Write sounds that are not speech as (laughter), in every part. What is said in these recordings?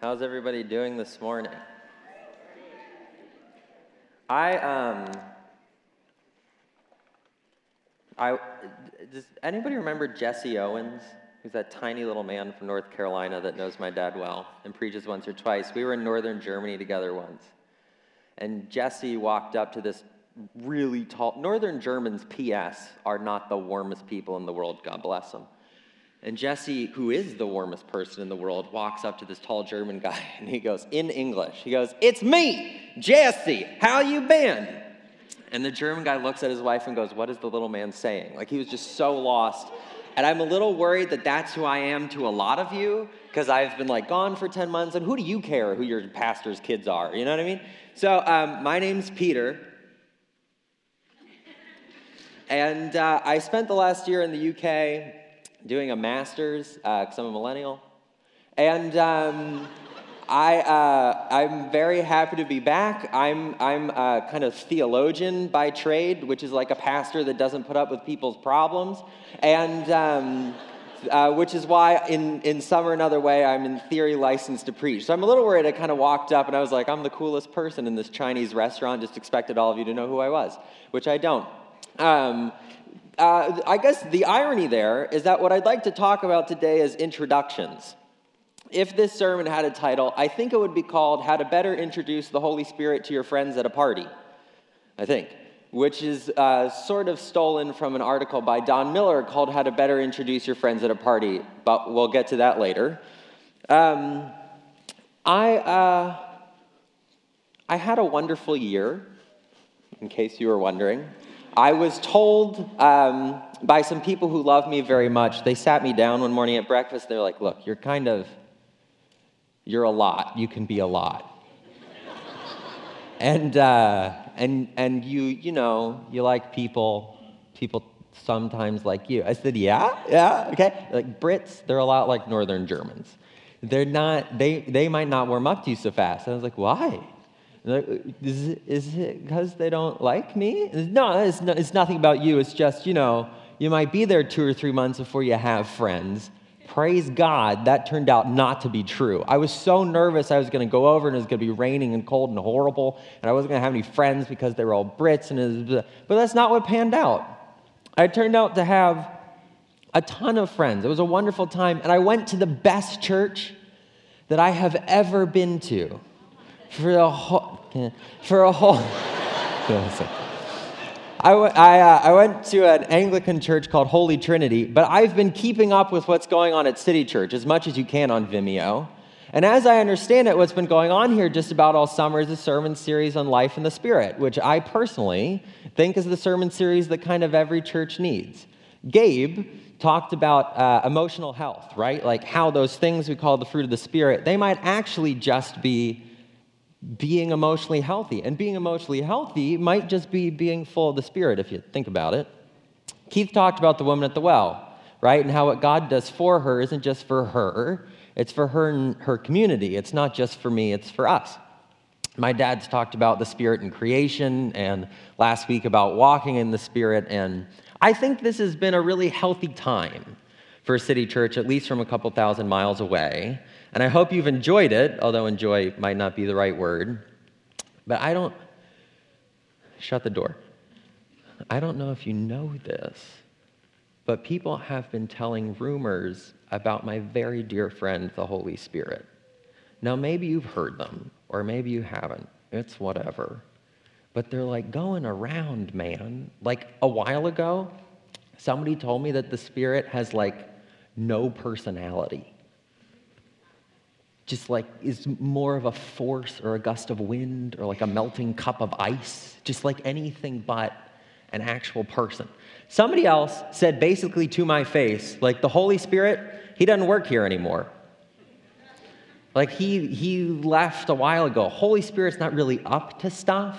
How's everybody doing this morning? I um I does anybody remember Jesse Owens? Who's that tiny little man from North Carolina that knows my dad well and preaches once or twice. We were in northern Germany together once. And Jesse walked up to this really tall Northern Germans PS are not the warmest people in the world, God bless them. And Jesse, who is the warmest person in the world, walks up to this tall German guy (laughs) and he goes, in English, he goes, It's me, Jesse, how you been? And the German guy looks at his wife and goes, What is the little man saying? Like he was just so lost. And I'm a little worried that that's who I am to a lot of you because I've been like gone for 10 months. And who do you care who your pastor's kids are? You know what I mean? So um, my name's Peter. And uh, I spent the last year in the UK doing a master's because uh, I'm a millennial. And um, I, uh, I'm very happy to be back. I'm, I'm a kind of theologian by trade, which is like a pastor that doesn't put up with people's problems. And um, uh, which is why, in, in some or another way, I'm in theory licensed to preach. So I'm a little worried. I kind of walked up and I was like, I'm the coolest person in this Chinese restaurant, just expected all of you to know who I was, which I don't. Um, uh, I guess the irony there is that what I'd like to talk about today is introductions. If this sermon had a title, I think it would be called How to Better Introduce the Holy Spirit to Your Friends at a Party. I think, which is uh, sort of stolen from an article by Don Miller called How to Better Introduce Your Friends at a Party, but we'll get to that later. Um, I, uh, I had a wonderful year, in case you were wondering. I was told um, by some people who love me very much, they sat me down one morning at breakfast. They're like, look, you're kind of, you're a lot. You can be a lot. (laughs) and, uh, and, and you, you know, you like people, people sometimes like you. I said, yeah, yeah, okay. Like Brits, they're a lot like Northern Germans. They're not, they, they might not warm up to you so fast. And I was like, why? Uh, is it, is it because they don't like me? No it's, no, it's nothing about you. It's just, you know, you might be there two or three months before you have friends. Praise God, that turned out not to be true. I was so nervous I was going to go over and it was going to be raining and cold and horrible, and I wasn't going to have any friends because they were all Brits. And was, but that's not what panned out. I turned out to have a ton of friends. It was a wonderful time, and I went to the best church that I have ever been to for a whole, for a whole. (laughs) I, I, uh, I went to an Anglican church called Holy Trinity, but I've been keeping up with what's going on at City Church as much as you can on Vimeo. And as I understand it, what's been going on here just about all summer is a sermon series on life in the Spirit, which I personally think is the sermon series that kind of every church needs. Gabe talked about uh, emotional health, right? Like how those things we call the fruit of the Spirit, they might actually just be being emotionally healthy. And being emotionally healthy might just be being full of the Spirit, if you think about it. Keith talked about the woman at the well, right? And how what God does for her isn't just for her, it's for her and her community. It's not just for me, it's for us. My dad's talked about the Spirit in creation, and last week about walking in the Spirit. And I think this has been a really healthy time for City Church, at least from a couple thousand miles away. And I hope you've enjoyed it, although enjoy might not be the right word. But I don't, shut the door. I don't know if you know this, but people have been telling rumors about my very dear friend, the Holy Spirit. Now, maybe you've heard them, or maybe you haven't. It's whatever. But they're like going around, man. Like a while ago, somebody told me that the Spirit has like no personality just like is more of a force or a gust of wind or like a melting cup of ice, just like anything but an actual person. Somebody else said basically to my face, like the Holy Spirit, he doesn't work here anymore. Like he he left a while ago. Holy Spirit's not really up to stuff.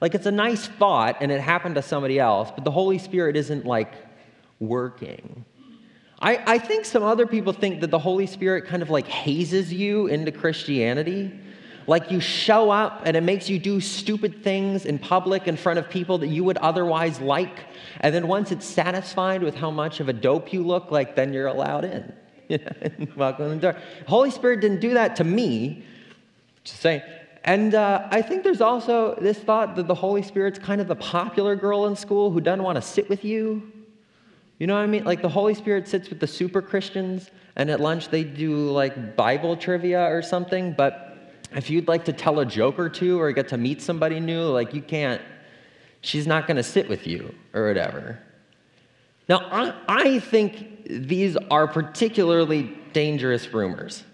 Like it's a nice thought and it happened to somebody else, but the Holy Spirit isn't like working. I, I think some other people think that the Holy Spirit kind of like hazes you into Christianity. Like you show up and it makes you do stupid things in public in front of people that you would otherwise like. And then once it's satisfied with how much of a dope you look like, then you're allowed in. (laughs) welcome to the door. Holy Spirit didn't do that to me. Just saying. And uh, I think there's also this thought that the Holy Spirit's kind of the popular girl in school who doesn't want to sit with you. You know what I mean? Like the Holy Spirit sits with the super Christians, and at lunch they do like Bible trivia or something. But if you'd like to tell a joke or two or get to meet somebody new, like you can't, she's not going to sit with you or whatever. Now, I, I think these are particularly dangerous rumors.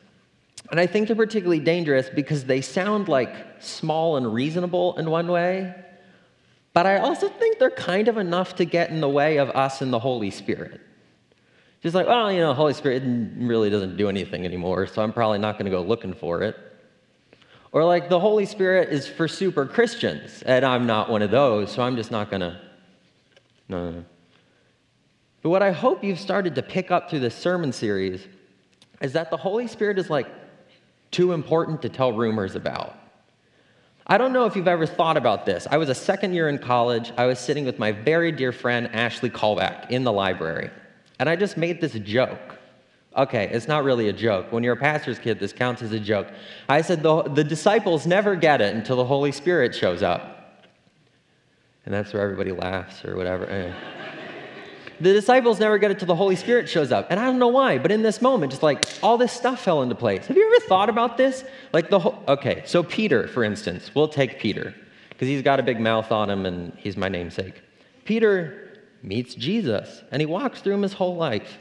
And I think they're particularly dangerous because they sound like small and reasonable in one way, but I also think they're kind of enough to get in the way of us and the Holy Spirit. Just like, well, you know, the Holy Spirit really doesn't do anything anymore, so I'm probably not going to go looking for it. Or like, the Holy Spirit is for super Christians, and I'm not one of those, so I'm just not going to. No, no. But what I hope you've started to pick up through this sermon series is that the Holy Spirit is like too important to tell rumors about. I don't know if you've ever thought about this. I was a second year in college. I was sitting with my very dear friend Ashley Callback in the library, and I just made this joke. Okay, it's not really a joke. When you're a pastor's kid, this counts as a joke. I said, the, the disciples never get it until the Holy Spirit shows up. And that's where everybody laughs or whatever. Eh. The disciples never get it till the Holy Spirit shows up. And I don't know why, but in this moment, just like all this stuff fell into place. Have you ever thought about this? Like the whole, okay, so Peter, for instance, we'll take Peter because he's got a big mouth on him and he's my namesake. Peter meets Jesus and he walks through him his whole life.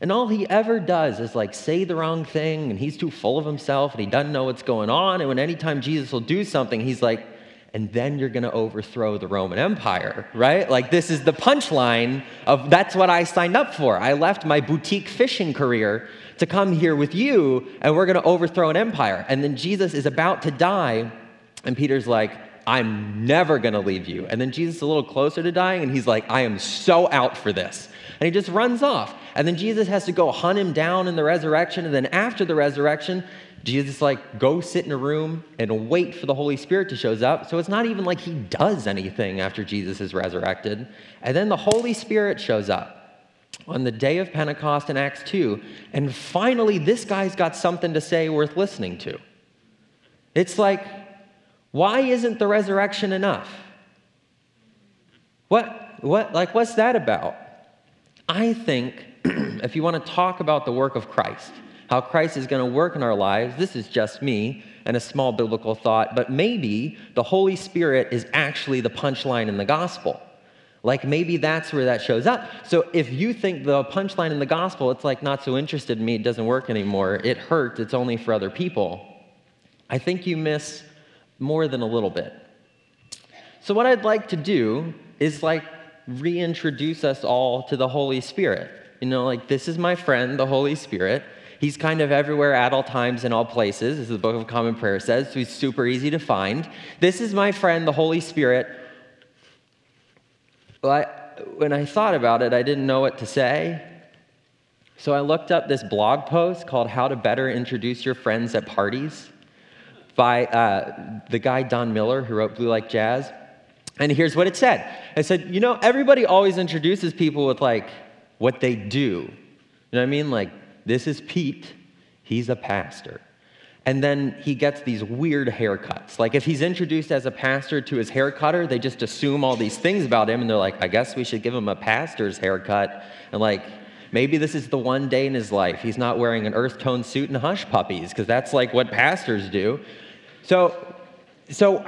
And all he ever does is like say the wrong thing and he's too full of himself and he doesn't know what's going on. And when anytime Jesus will do something, he's like, and then you're going to overthrow the Roman Empire, right? Like, this is the punchline of that's what I signed up for. I left my boutique fishing career to come here with you, and we're going to overthrow an empire. And then Jesus is about to die, and Peter's like, I'm never going to leave you. And then Jesus is a little closer to dying, and he's like, I am so out for this. And he just runs off. And then Jesus has to go hunt him down in the resurrection. And then after the resurrection, Jesus like go sit in a room and wait for the Holy Spirit to shows up. So it's not even like he does anything after Jesus is resurrected. And then the Holy Spirit shows up on the day of Pentecost in Acts 2. And finally, this guy's got something to say worth listening to. It's like, why isn't the resurrection enough? What, what, like, what's that about? I think (clears throat) if you want to talk about the work of Christ, how Christ is going to work in our lives. This is just me and a small biblical thought, but maybe the Holy Spirit is actually the punchline in the gospel. Like maybe that's where that shows up. So if you think the punchline in the gospel, it's like not so interested in me, it doesn't work anymore, it hurts, it's only for other people, I think you miss more than a little bit. So what I'd like to do is like reintroduce us all to the Holy Spirit. You know, like this is my friend, the Holy Spirit. He's kind of everywhere at all times in all places, as the Book of Common Prayer says, so he's super easy to find. This is my friend, the Holy Spirit. Well, I, when I thought about it, I didn't know what to say. So I looked up this blog post called How to Better Introduce Your Friends at Parties by uh, the guy Don Miller, who wrote Blue Like Jazz. And here's what it said it said, You know, everybody always introduces people with like what they do. You know what I mean? Like this is Pete. He's a pastor. And then he gets these weird haircuts. Like if he's introduced as a pastor to his haircutter, they just assume all these things about him and they're like, I guess we should give him a pastor's haircut. And like, maybe this is the one day in his life he's not wearing an earth tone suit and hush puppies, because that's like what pastors do. So, so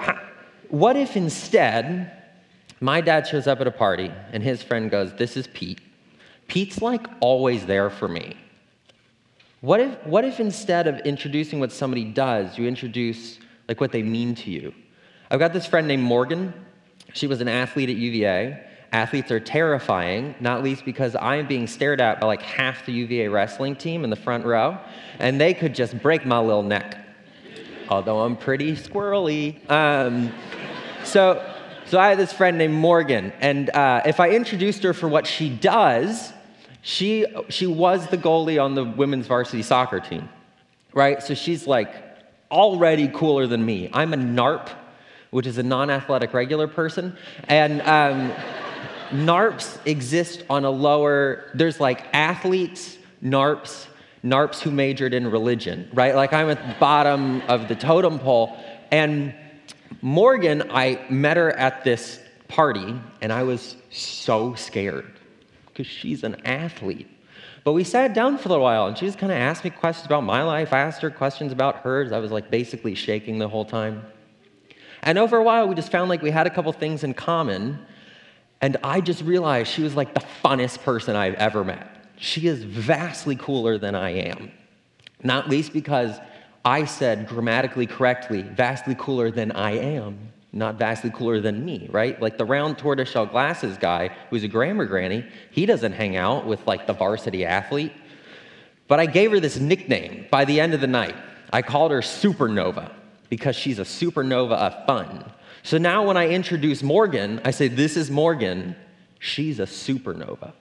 what if instead my dad shows up at a party and his friend goes, This is Pete. Pete's like always there for me. What if, what if instead of introducing what somebody does, you introduce like what they mean to you? I've got this friend named Morgan. She was an athlete at UVA. Athletes are terrifying, not least because I am being stared at by like half the UVA wrestling team in the front row, and they could just break my little neck. Although I'm pretty squirrely. Um, so, so I had this friend named Morgan, and uh, if I introduced her for what she does, she, she was the goalie on the women's varsity soccer team, right? So she's like already cooler than me. I'm a NARP, which is a non athletic regular person. And um, (laughs) NARPs exist on a lower, there's like athletes, NARPs, narps who majored in religion, right? Like I'm at the bottom of the totem pole. And Morgan, I met her at this party, and I was so scared because she's an athlete. But we sat down for a while, and she just kind of asked me questions about my life. I asked her questions about hers. I was like basically shaking the whole time. And over a while, we just found like we had a couple things in common. And I just realized she was like the funnest person I've ever met. She is vastly cooler than I am. Not least because I said grammatically correctly, vastly cooler than I am, not vastly cooler than me, right? Like the round tortoiseshell glasses guy who's a grammar granny, he doesn't hang out with like the varsity athlete. But I gave her this nickname by the end of the night. I called her Supernova because she's a supernova of fun. So now when I introduce Morgan, I say, This is Morgan. She's a supernova.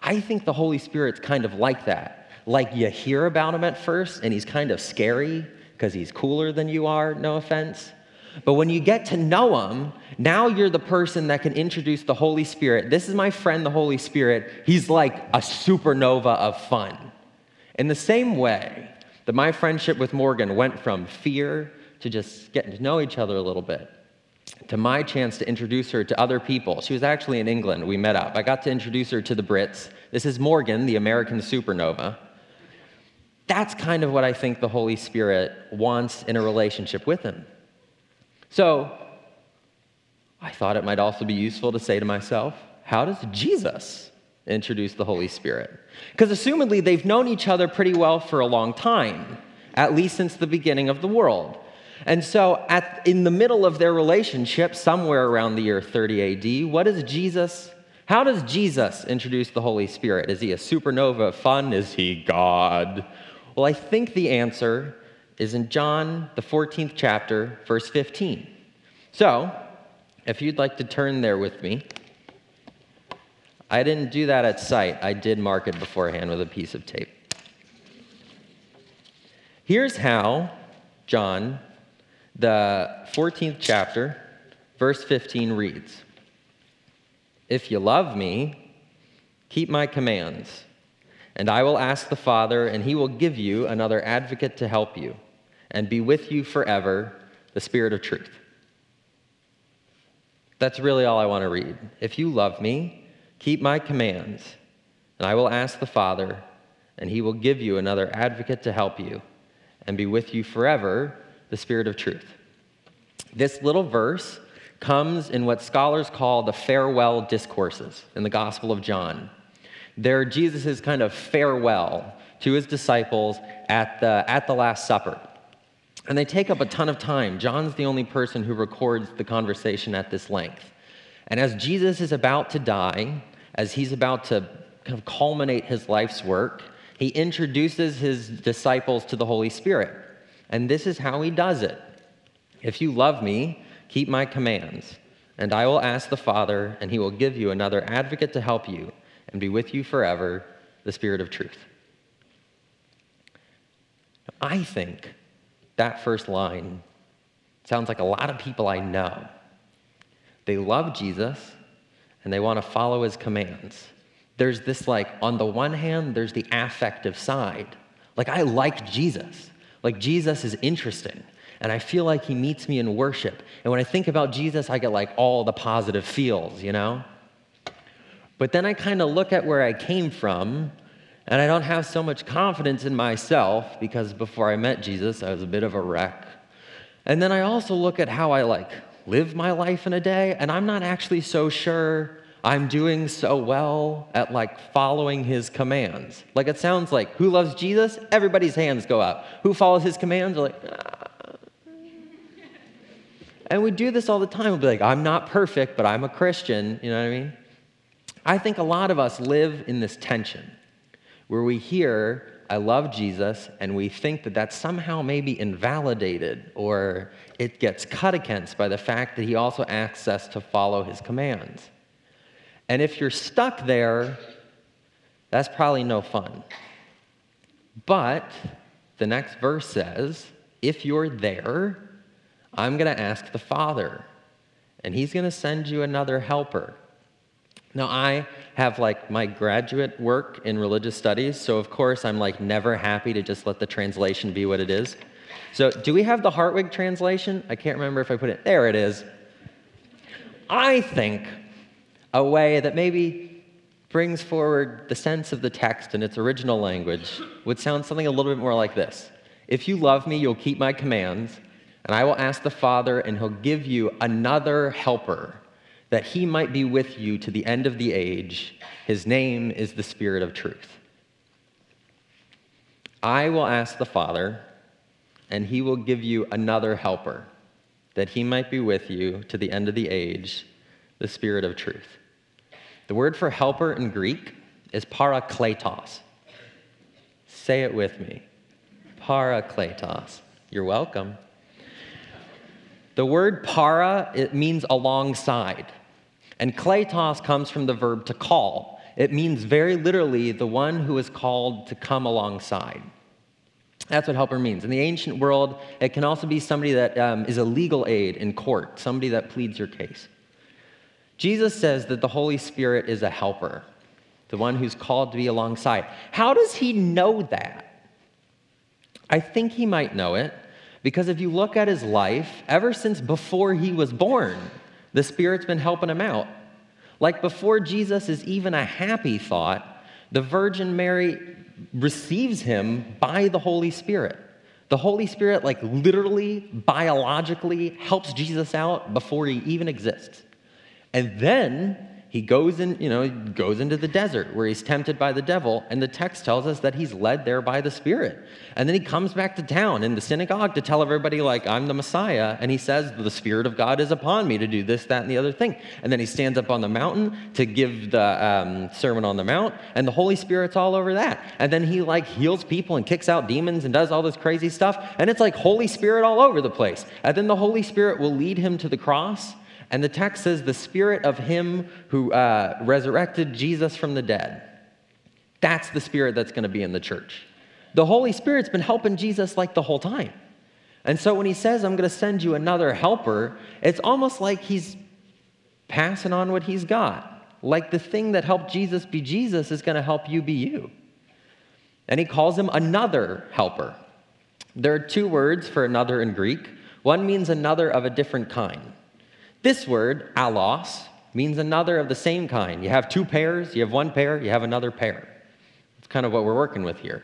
I think the Holy Spirit's kind of like that. Like you hear about him at first, and he's kind of scary because he's cooler than you are, no offense. But when you get to know him, now you're the person that can introduce the Holy Spirit. This is my friend, the Holy Spirit. He's like a supernova of fun. In the same way that my friendship with Morgan went from fear to just getting to know each other a little bit, to my chance to introduce her to other people. She was actually in England. We met up. I got to introduce her to the Brits. This is Morgan, the American supernova. That's kind of what I think the Holy Spirit wants in a relationship with him. So, I thought it might also be useful to say to myself, how does Jesus introduce the Holy Spirit? Because assumedly they've known each other pretty well for a long time, at least since the beginning of the world. And so, at, in the middle of their relationship, somewhere around the year 30 AD, what does Jesus, how does Jesus introduce the Holy Spirit? Is he a supernova of fun? Is he God? Well, I think the answer is in John, the 14th chapter, verse 15. So, if you'd like to turn there with me, I didn't do that at sight. I did mark it beforehand with a piece of tape. Here's how John the 14th chapter, verse 15 reads If you love me, keep my commands, and I will ask the Father, and he will give you another advocate to help you and be with you forever, the Spirit of truth. That's really all I want to read. If you love me, keep my commands, and I will ask the Father, and he will give you another advocate to help you and be with you forever, the Spirit of truth. This little verse comes in what scholars call the farewell discourses in the Gospel of John. They're Jesus' kind of farewell to his disciples at the, at the Last Supper. And they take up a ton of time. John's the only person who records the conversation at this length. And as Jesus is about to die, as he's about to kind of culminate his life's work, he introduces his disciples to the Holy Spirit. And this is how he does it. If you love me, keep my commands, and I will ask the Father, and he will give you another advocate to help you and be with you forever, the Spirit of truth. I think that first line sounds like a lot of people I know. They love Jesus and they want to follow his commands. There's this, like, on the one hand, there's the affective side. Like, I like Jesus. Like, Jesus is interesting. And I feel like he meets me in worship. And when I think about Jesus, I get like all the positive feels, you know? But then I kind of look at where I came from, and I don't have so much confidence in myself because before I met Jesus, I was a bit of a wreck. And then I also look at how I like live my life in a day, and I'm not actually so sure I'm doing so well at like following his commands. Like it sounds like who loves Jesus? Everybody's hands go up. Who follows his commands? Like, ah. and we do this all the time. We'll be like, I'm not perfect, but I'm a Christian. You know what I mean? I think a lot of us live in this tension where we hear, I love Jesus, and we think that that's somehow maybe invalidated or it gets cut against by the fact that he also asks us to follow his commands. And if you're stuck there, that's probably no fun. But the next verse says, if you're there, I'm going to ask the Father, and He's going to send you another helper. Now, I have like my graduate work in religious studies, so of course I'm like never happy to just let the translation be what it is. So, do we have the Hartwig translation? I can't remember if I put it. There it is. I think a way that maybe brings forward the sense of the text in its original language would sound something a little bit more like this If you love me, you'll keep my commands, and I will ask the Father, and he'll give you another helper that he might be with you to the end of the age. His name is the Spirit of truth. I will ask the Father, and he will give you another helper, that he might be with you to the end of the age, the Spirit of truth. The word for helper in Greek is parakletos. Say it with me. Parakletos. You're welcome. The word para, it means alongside. And kletos comes from the verb to call. It means very literally the one who is called to come alongside. That's what helper means. In the ancient world, it can also be somebody that um, is a legal aid in court, somebody that pleads your case. Jesus says that the Holy Spirit is a helper, the one who's called to be alongside. How does he know that? I think he might know it because if you look at his life, ever since before he was born, the Spirit's been helping him out. Like before Jesus is even a happy thought, the Virgin Mary receives him by the Holy Spirit. The Holy Spirit, like literally, biologically, helps Jesus out before he even exists. And then he goes in, you know, goes into the desert where he's tempted by the devil, and the text tells us that he's led there by the Spirit. And then he comes back to town in the synagogue to tell everybody, like, I'm the Messiah, and he says, The Spirit of God is upon me to do this, that, and the other thing. And then he stands up on the mountain to give the um, Sermon on the Mount, and the Holy Spirit's all over that. And then he like heals people and kicks out demons and does all this crazy stuff, and it's like Holy Spirit all over the place. And then the Holy Spirit will lead him to the cross and the text says, the spirit of him who uh, resurrected Jesus from the dead. That's the spirit that's going to be in the church. The Holy Spirit's been helping Jesus like the whole time. And so when he says, I'm going to send you another helper, it's almost like he's passing on what he's got. Like the thing that helped Jesus be Jesus is going to help you be you. And he calls him another helper. There are two words for another in Greek. One means another of a different kind. This word, allos, means another of the same kind. You have two pairs, you have one pair, you have another pair. It's kind of what we're working with here.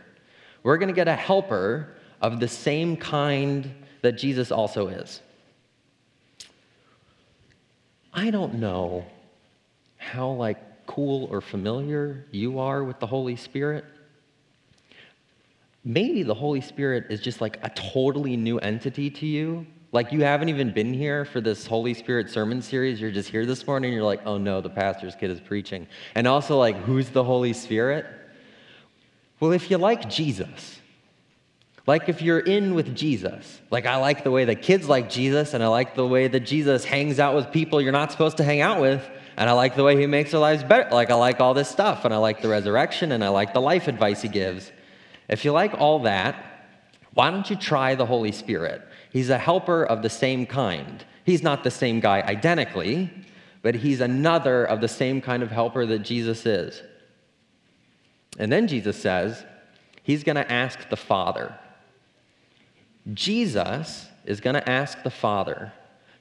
We're going to get a helper of the same kind that Jesus also is. I don't know how like cool or familiar you are with the Holy Spirit. Maybe the Holy Spirit is just like a totally new entity to you like you haven't even been here for this Holy Spirit sermon series. You're just here this morning. You're like, oh no, the pastor's kid is preaching. And also, like, who's the Holy Spirit? Well, if you like Jesus, like if you're in with Jesus, like I like the way the kids like Jesus, and I like the way that Jesus hangs out with people you're not supposed to hang out with, and I like the way he makes their lives better. Like I like all this stuff, and I like the resurrection, and I like the life advice he gives. If you like all that, why don't you try the Holy Spirit? He's a helper of the same kind. He's not the same guy identically, but he's another of the same kind of helper that Jesus is. And then Jesus says, He's going to ask the Father. Jesus is going to ask the Father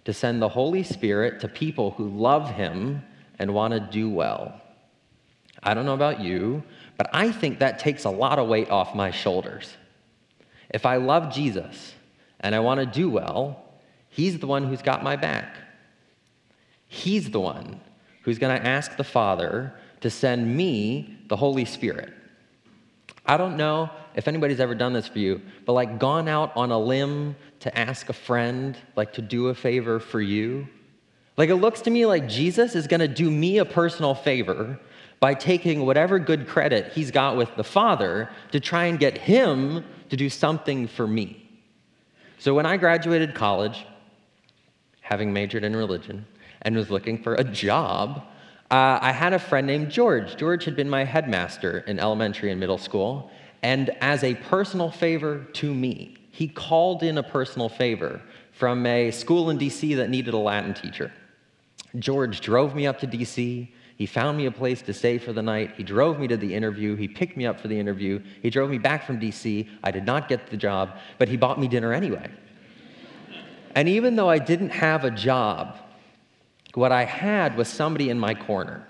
to send the Holy Spirit to people who love Him and want to do well. I don't know about you, but I think that takes a lot of weight off my shoulders. If I love Jesus, and I want to do well, He's the one who's got my back. He's the one who's going to ask the Father to send me the Holy Spirit. I don't know if anybody's ever done this for you, but like gone out on a limb to ask a friend, like to do a favor for you. Like it looks to me like Jesus is going to do me a personal favor by taking whatever good credit he's got with the Father to try and get him to do something for me. So when I graduated college, having majored in religion, and was looking for a job, uh, I had a friend named George. George had been my headmaster in elementary and middle school, and as a personal favor to me, he called in a personal favor from a school in DC that needed a Latin teacher. George drove me up to DC. He found me a place to stay for the night. He drove me to the interview. He picked me up for the interview. He drove me back from DC. I did not get the job, but he bought me dinner anyway. and even though I didn't have a job, what I had was somebody in my corner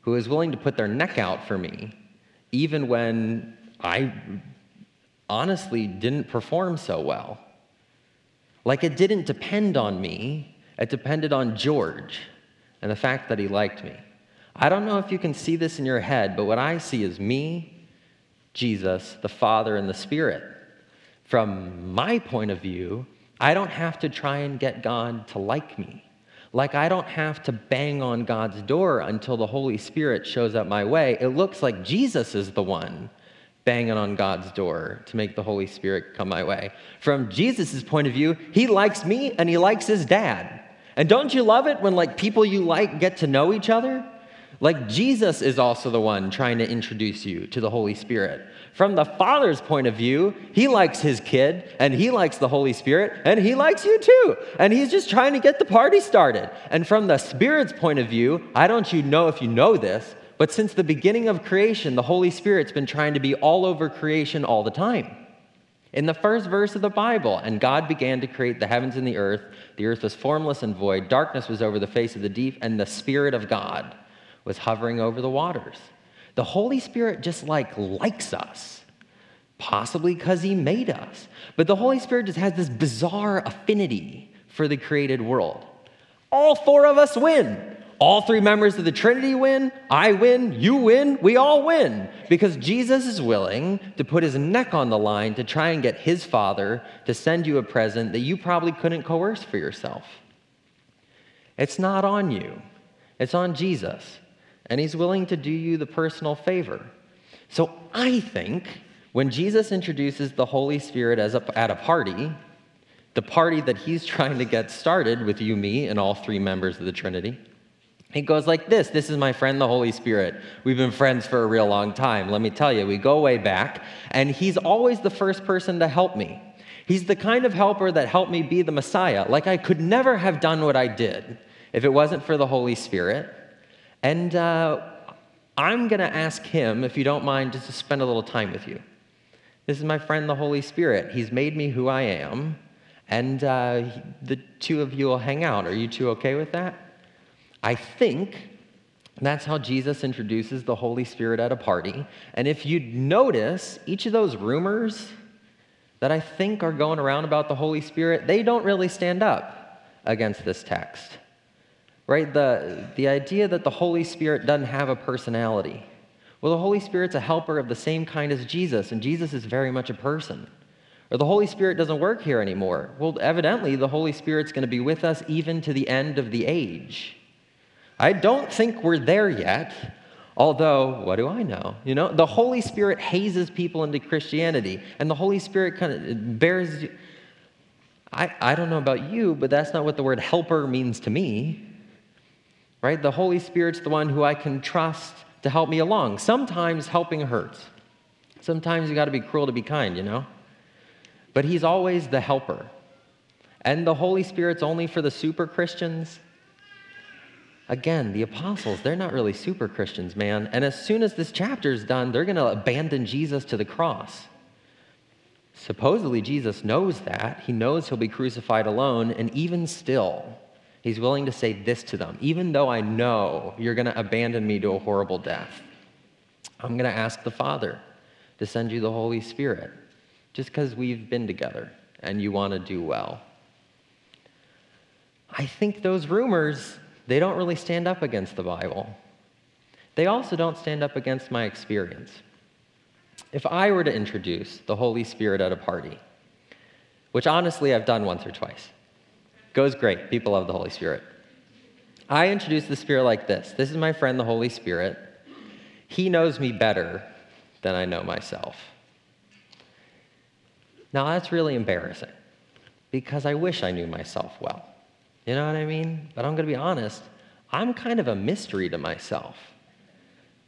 who was willing to put their neck out for me, even when I honestly didn't perform so well. Like it didn't depend on me, it depended on George and the fact that he liked me. I don't know if you can see this in your head, but what I see is me, Jesus, the Father, and the Spirit. From my point of view, I don't have to try and get God to like me. Like, I don't have to bang on God's door until the Holy Spirit shows up my way. It looks like Jesus is the one banging on God's door to make the Holy Spirit come my way. From Jesus' point of view, he likes me and he likes his dad. And don't you love it when like people you like get to know each other? Like Jesus is also the one trying to introduce you to the Holy Spirit. From the Father's point of view, He likes His kid and He likes the Holy Spirit and He likes you too. And He's just trying to get the party started. And from the Spirit's point of view, I don't you know if you know this, but since the beginning of creation, the Holy Spirit's been trying to be all over creation all the time. In the first verse of the Bible, and God began to create the heavens and the earth. The earth was formless and void, darkness was over the face of the deep, and the Spirit of God was hovering over the waters. The Holy Spirit just like likes us, possibly because He made us. But the Holy Spirit just has this bizarre affinity for the created world. All four of us win. All three members of the Trinity win. I win. You win. We all win. Because Jesus is willing to put his neck on the line to try and get his Father to send you a present that you probably couldn't coerce for yourself. It's not on you, it's on Jesus and he's willing to do you the personal favor. So I think when Jesus introduces the Holy Spirit as a, at a party, the party that he's (laughs) trying to get started with you, me, and all three members of the Trinity, he goes like this This is my friend, the Holy Spirit. We've been friends for a real long time. Let me tell you, we go way back, and he's always the first person to help me. He's the kind of helper that helped me be the Messiah. Like I could never have done what I did if it wasn't for the Holy Spirit. And uh, I'm going to ask him, if you don't mind, just to spend a little time with you. This is my friend, the Holy Spirit. He's made me who I am, and uh, the two of you will hang out. Are you two okay with that? I think that's how Jesus introduces the Holy Spirit at a party. And if you notice, each of those rumors that I think are going around about the Holy Spirit, they don't really stand up against this text right? The, the idea that the Holy Spirit doesn't have a personality. Well, the Holy Spirit's a helper of the same kind as Jesus, and Jesus is very much a person. Or the Holy Spirit doesn't work here anymore. Well, evidently, the Holy Spirit's going to be with us even to the end of the age. I don't think we're there yet, although, what do I know? You know, the Holy Spirit hazes people into Christianity, and the Holy Spirit kind of bears. I, I don't know about you, but that's not what the word helper means to me right? The Holy Spirit's the one who I can trust to help me along. Sometimes helping hurts. Sometimes you got to be cruel to be kind, you know? But He's always the helper. And the Holy Spirit's only for the super Christians. Again, the apostles, they're not really super Christians, man. And as soon as this chapter's done, they're going to abandon Jesus to the cross. Supposedly, Jesus knows that. He knows he'll be crucified alone, and even still, He's willing to say this to them even though I know you're going to abandon me to a horrible death, I'm going to ask the Father to send you the Holy Spirit just because we've been together and you want to do well. I think those rumors, they don't really stand up against the Bible. They also don't stand up against my experience. If I were to introduce the Holy Spirit at a party, which honestly I've done once or twice, Goes great. People love the Holy Spirit. I introduce the Spirit like this This is my friend, the Holy Spirit. He knows me better than I know myself. Now, that's really embarrassing because I wish I knew myself well. You know what I mean? But I'm going to be honest, I'm kind of a mystery to myself.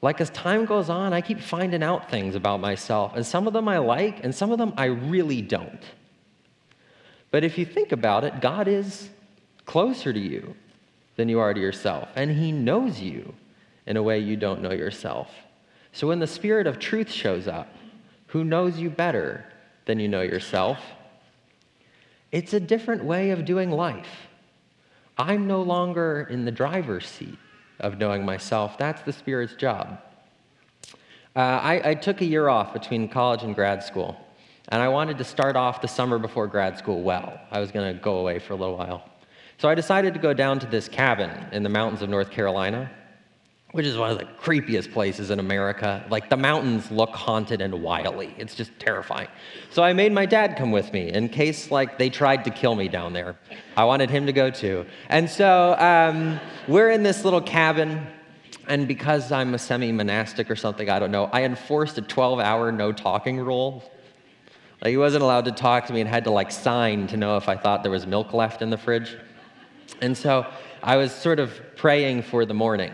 Like as time goes on, I keep finding out things about myself, and some of them I like, and some of them I really don't. But if you think about it, God is closer to you than you are to yourself, and He knows you in a way you don't know yourself. So when the Spirit of truth shows up, who knows you better than you know yourself? It's a different way of doing life. I'm no longer in the driver's seat of knowing myself. That's the Spirit's job. Uh, I, I took a year off between college and grad school, and I wanted to start off the summer before grad school well. I was going to go away for a little while. So I decided to go down to this cabin in the mountains of North Carolina which is one of the creepiest places in America. Like the mountains look haunted and wily. It's just terrifying. So I made my dad come with me in case like they tried to kill me down there. I wanted him to go too. And so um, we're in this little cabin. And because I'm a semi monastic or something, I don't know, I enforced a 12 hour no talking rule. Like he wasn't allowed to talk to me and had to like sign to know if I thought there was milk left in the fridge. And so I was sort of praying for the morning.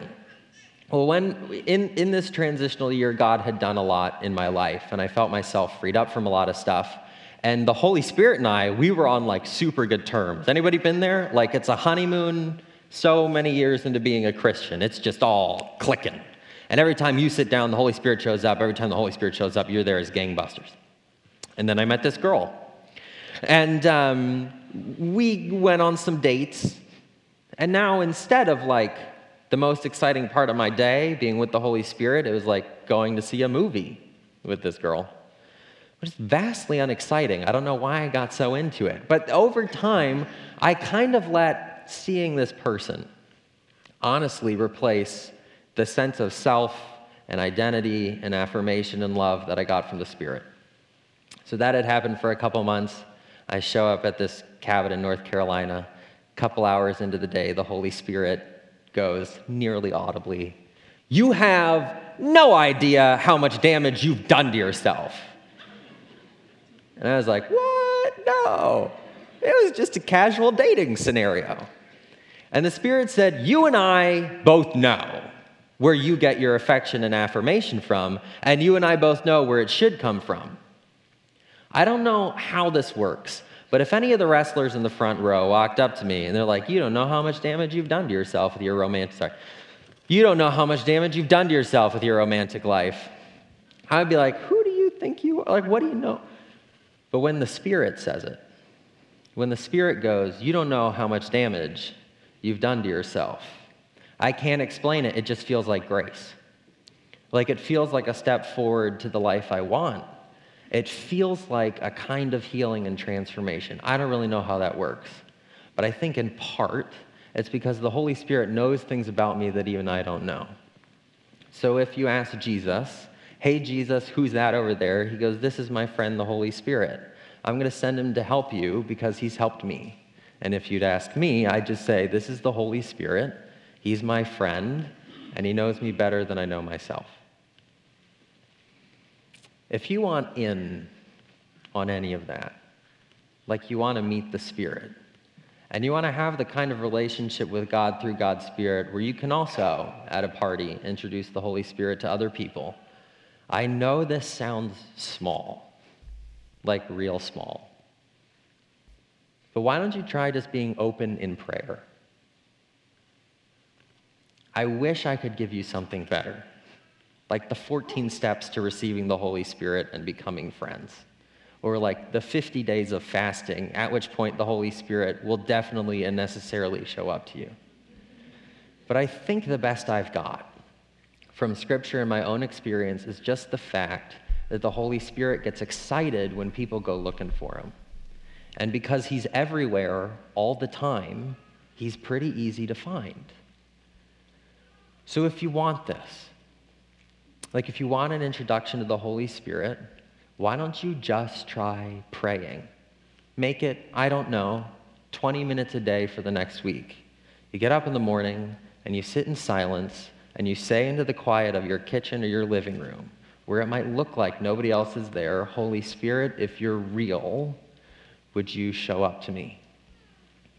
Well, when in, in this transitional year, God had done a lot in my life, and I felt myself freed up from a lot of stuff. And the Holy Spirit and I, we were on like super good terms. Anybody been there? Like it's a honeymoon so many years into being a Christian. It's just all clicking. And every time you sit down, the Holy Spirit shows up. Every time the Holy Spirit shows up, you're there as gangbusters. And then I met this girl. And um, we went on some dates. And now instead of like the most exciting part of my day, being with the Holy Spirit, it was like going to see a movie with this girl. It was vastly unexciting. I don't know why I got so into it. But over time, I kind of let seeing this person honestly replace the sense of self and identity and affirmation and love that I got from the Spirit. So that had happened for a couple months. I show up at this cabin in North Carolina. A couple hours into the day, the Holy Spirit goes nearly audibly, You have no idea how much damage you've done to yourself. And I was like, What? No. It was just a casual dating scenario. And the Spirit said, You and I both know where you get your affection and affirmation from, and you and I both know where it should come from. I don't know how this works. But if any of the wrestlers in the front row walked up to me and they're like, You don't know how much damage you've done to yourself with your romantic sorry, you don't know how much damage you've done to yourself with your romantic life. I'd be like, Who do you think you are? Like, what do you know? But when the Spirit says it, when the Spirit goes, You don't know how much damage you've done to yourself. I can't explain it. It just feels like grace. Like it feels like a step forward to the life I want. It feels like a kind of healing and transformation. I don't really know how that works, but I think in part it's because the Holy Spirit knows things about me that even I don't know. So if you ask Jesus, Hey, Jesus, who's that over there? He goes, This is my friend, the Holy Spirit. I'm going to send him to help you because he's helped me. And if you'd ask me, I'd just say, This is the Holy Spirit. He's my friend, and he knows me better than I know myself. If you want in on any of that, like you want to meet the Spirit, and you want to have the kind of relationship with God through God's Spirit where you can also, at a party, introduce the Holy Spirit to other people, I know this sounds small, like real small. But why don't you try just being open in prayer? I wish I could give you something better like the 14 steps to receiving the Holy Spirit and becoming friends. Or like the 50 days of fasting, at which point the Holy Spirit will definitely and necessarily show up to you. But I think the best I've got from Scripture and my own experience is just the fact that the Holy Spirit gets excited when people go looking for him. And because he's everywhere all the time, he's pretty easy to find. So if you want this, like, if you want an introduction to the Holy Spirit, why don't you just try praying? Make it, I don't know, 20 minutes a day for the next week. You get up in the morning and you sit in silence and you say into the quiet of your kitchen or your living room, where it might look like nobody else is there, Holy Spirit, if you're real, would you show up to me?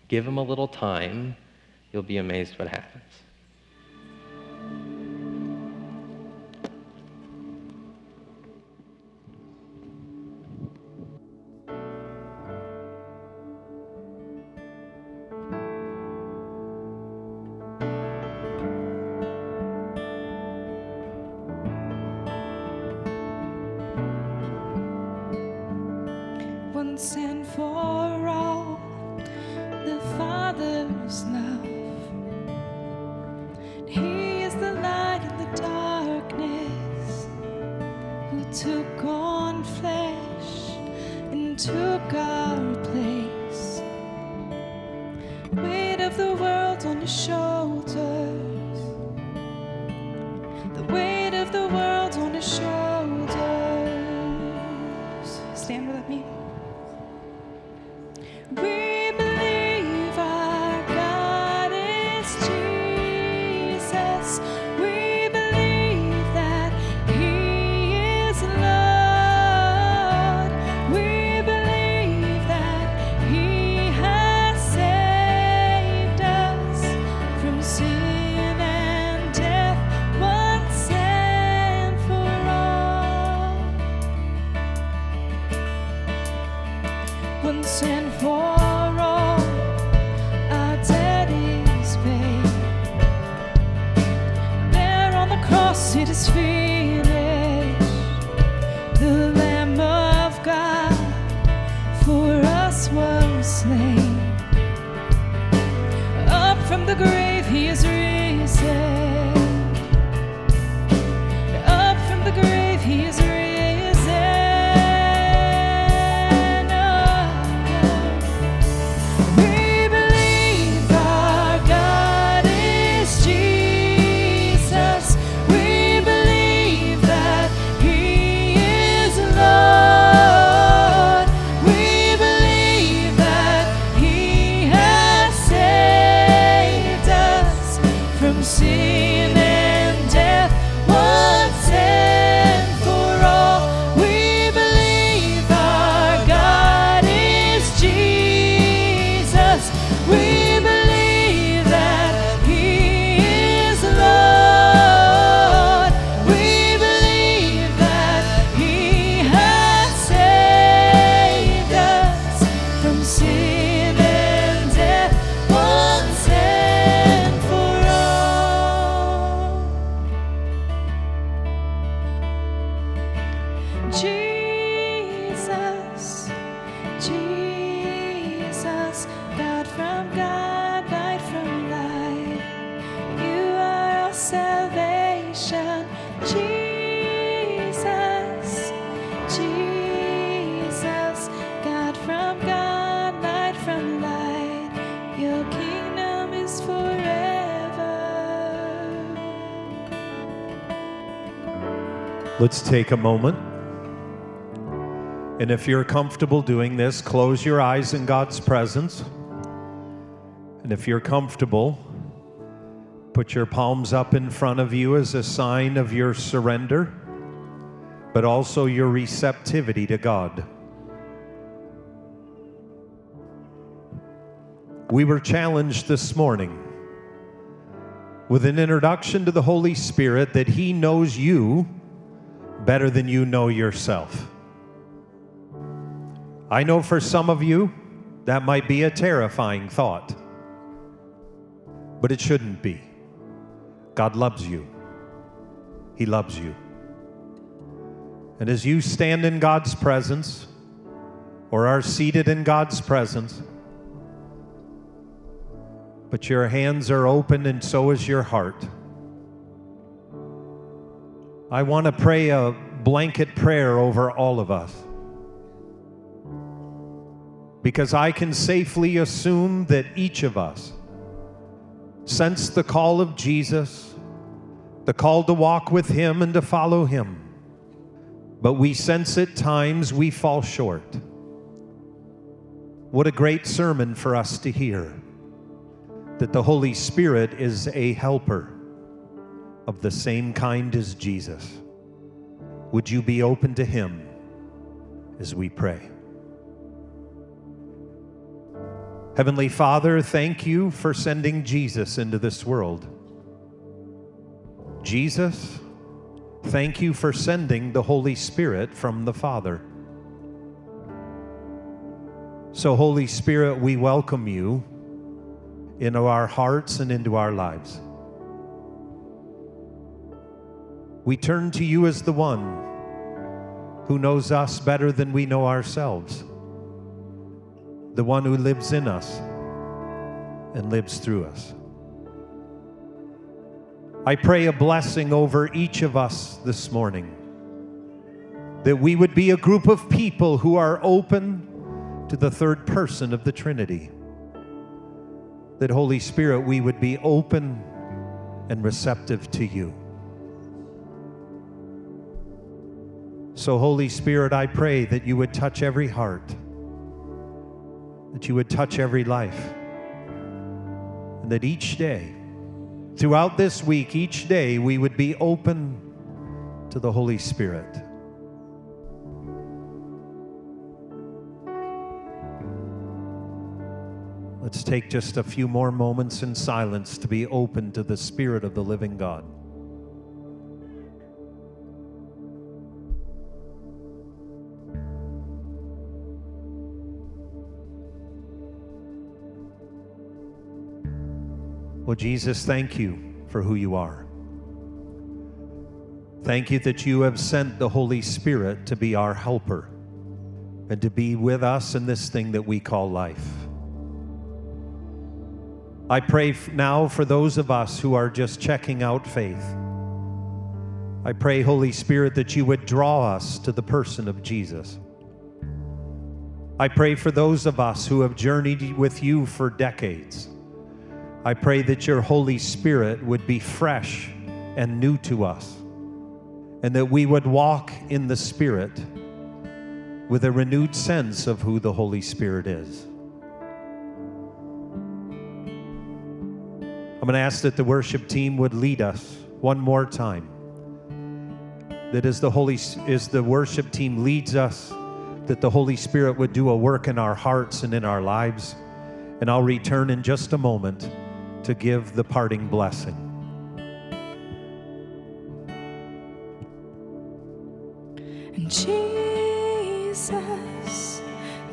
Give him a little time. You'll be amazed what happens. Let's take a moment. And if you're comfortable doing this, close your eyes in God's presence. And if you're comfortable, put your palms up in front of you as a sign of your surrender, but also your receptivity to God. We were challenged this morning with an introduction to the Holy Spirit that He knows you better than you know yourself. I know for some of you that might be a terrifying thought, but it shouldn't be. God loves you, He loves you. And as you stand in God's presence or are seated in God's presence, but your hands are open and so is your heart. I want to pray a blanket prayer over all of us. Because I can safely assume that each of us sense the call of Jesus, the call to walk with Him and to follow Him. But we sense at times we fall short. What a great sermon for us to hear that the Holy Spirit is a helper of the same kind as Jesus. Would you be open to Him as we pray? Heavenly Father, thank you for sending Jesus into this world. Jesus, thank you for sending the Holy Spirit from the Father. So, Holy Spirit, we welcome you into our hearts and into our lives. We turn to you as the one who knows us better than we know ourselves, the one who lives in us and lives through us. I pray a blessing over each of us this morning, that we would be a group of people who are open to the third person of the Trinity that, Holy Spirit, we would be open and receptive to you. So, Holy Spirit, I pray that you would touch every heart, that you would touch every life, and that each day, throughout this week, each day, we would be open to the Holy Spirit. Let's take just a few more moments in silence to be open to the Spirit of the living God. Well, Jesus, thank you for who you are. Thank you that you have sent the Holy Spirit to be our helper and to be with us in this thing that we call life. I pray now for those of us who are just checking out faith. I pray, Holy Spirit, that you would draw us to the person of Jesus. I pray for those of us who have journeyed with you for decades. I pray that your Holy Spirit would be fresh and new to us, and that we would walk in the Spirit with a renewed sense of who the Holy Spirit is. I'm going to ask that the worship team would lead us one more time. That as the Holy as the worship team leads us, that the Holy Spirit would do a work in our hearts and in our lives. And I'll return in just a moment to give the parting blessing. Jesus,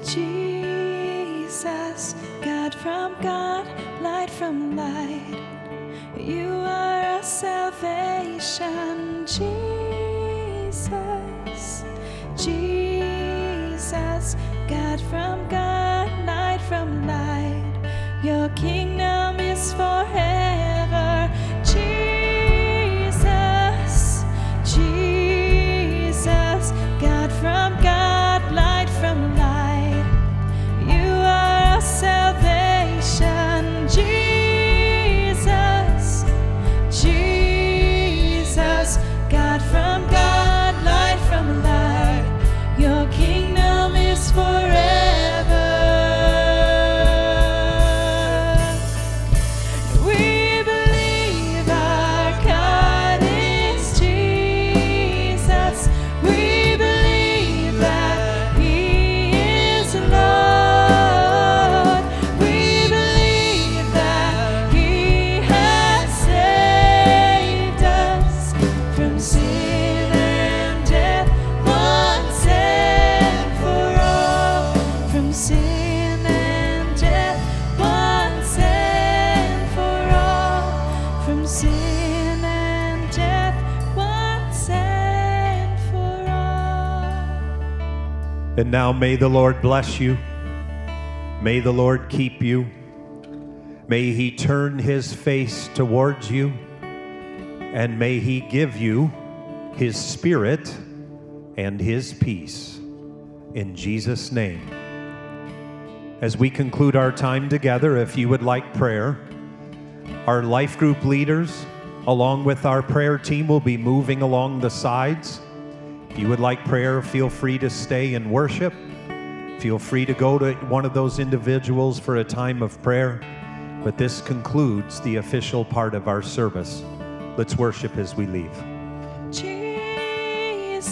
Jesus, God from God, light from light. You are our salvation, Jesus, Jesus, God from God, And now may the Lord bless you. May the Lord keep you. May he turn his face towards you. And may he give you his spirit and his peace. In Jesus' name. As we conclude our time together, if you would like prayer, our life group leaders, along with our prayer team, will be moving along the sides. If you would like prayer, feel free to stay and worship. Feel free to go to one of those individuals for a time of prayer. But this concludes the official part of our service. Let's worship as we leave. Jesus,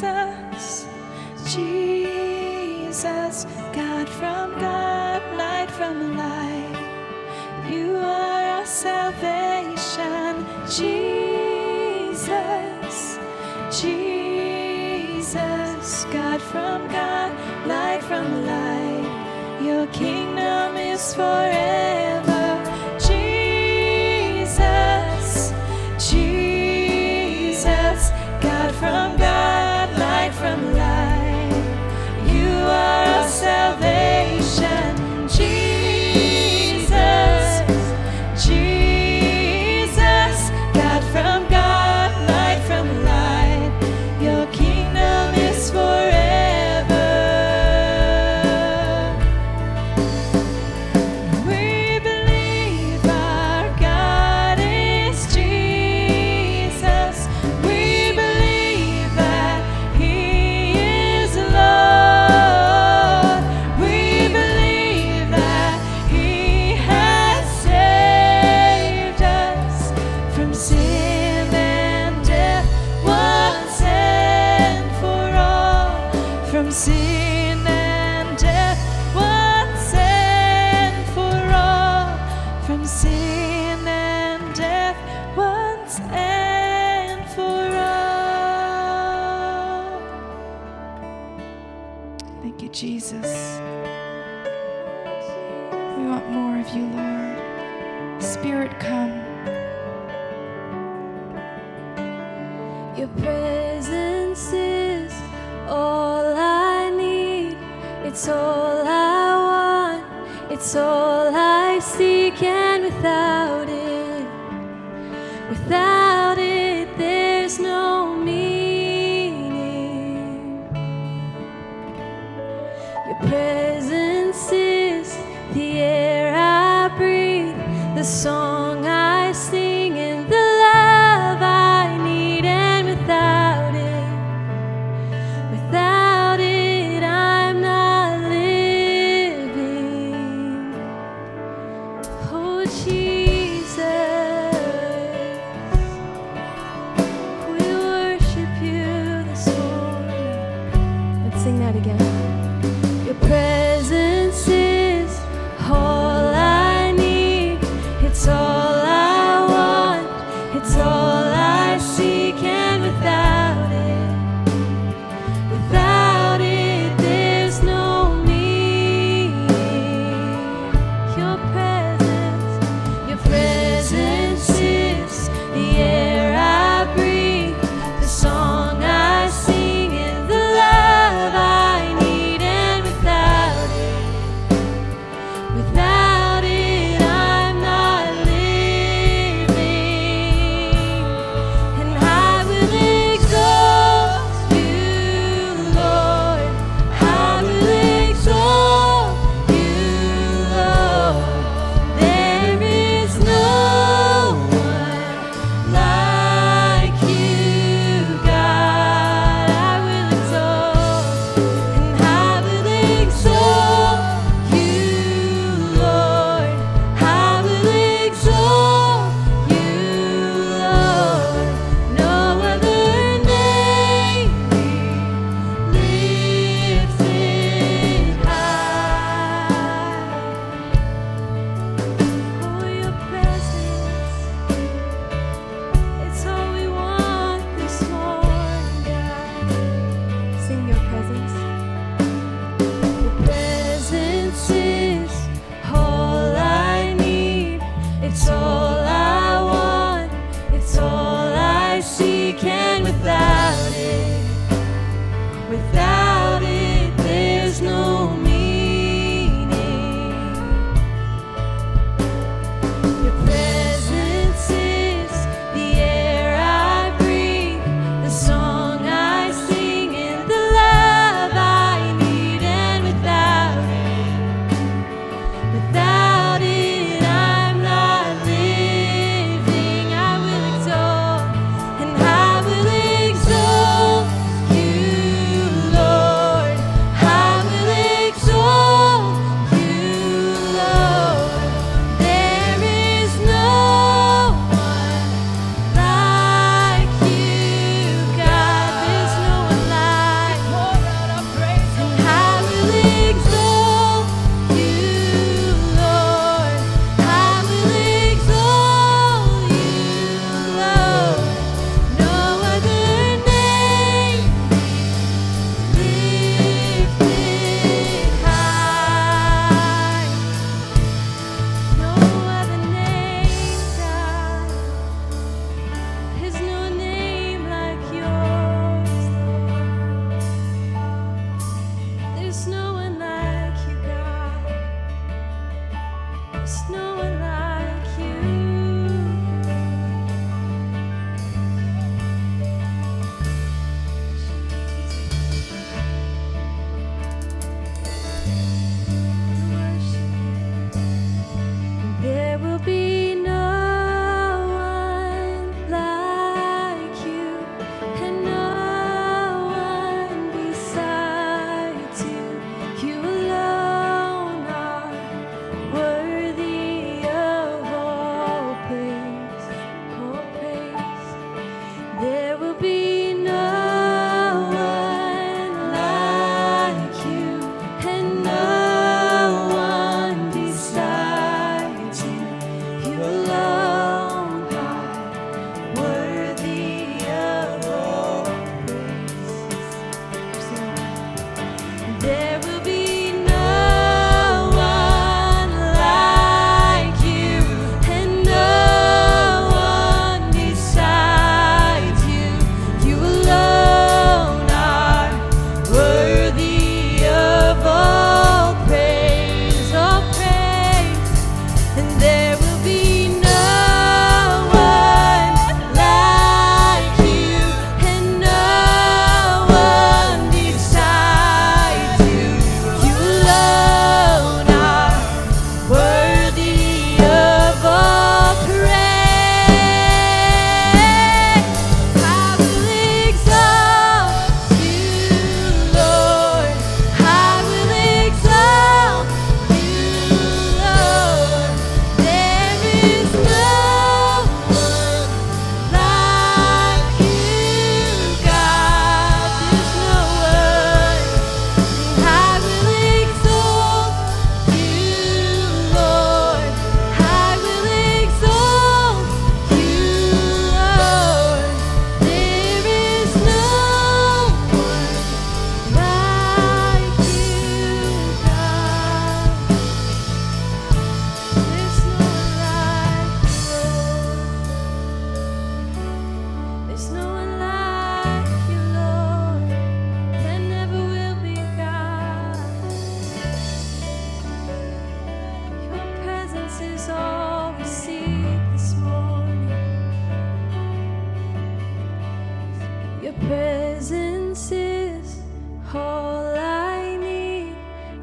Jesus, God from God, light from light. You are our salvation, Jesus, from God, light from light. Your kingdom is forever, Thank you, Jesus. We want more of you, Lord. Spirit, come. Your presence is all I need. It's all I want. It's all I see.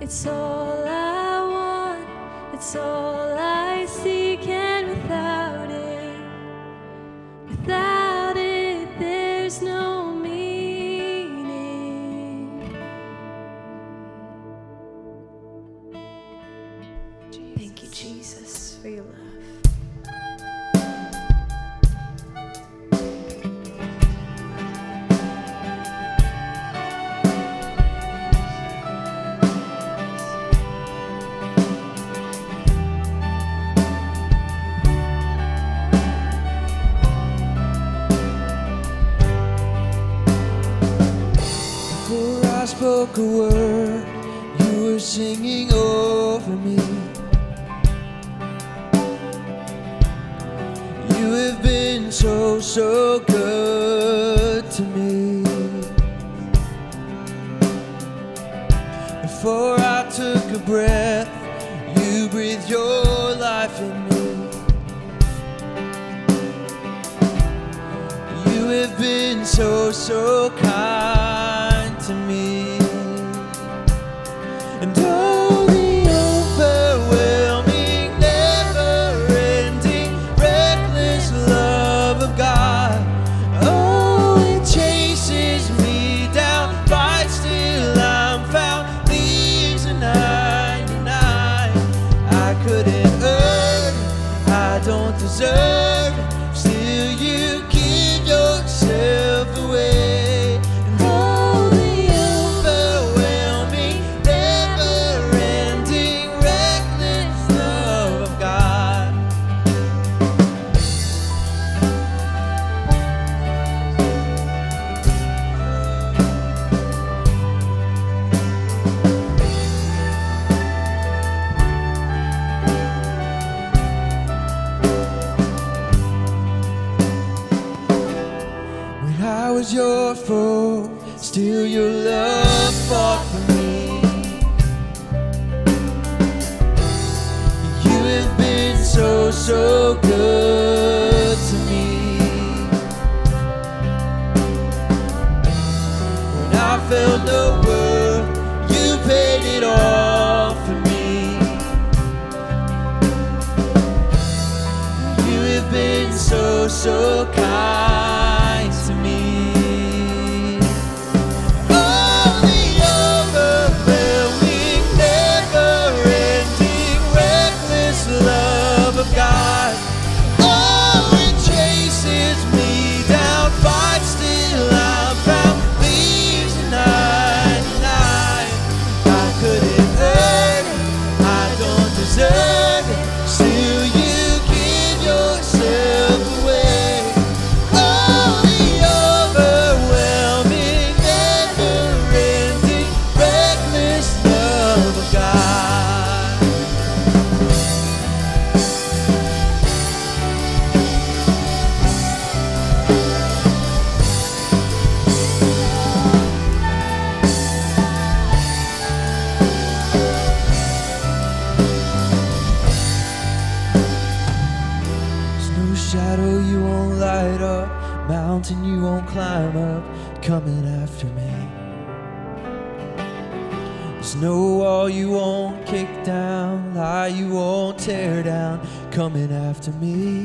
It's all I want. It's all I I spoke coming after me.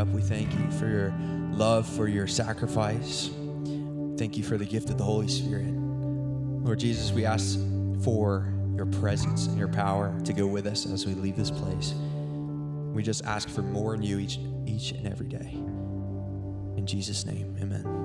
Up. We thank you for your love, for your sacrifice. Thank you for the gift of the Holy Spirit. Lord Jesus, we ask for your presence and your power to go with us as we leave this place. We just ask for more in you each, each and every day. In Jesus' name, amen.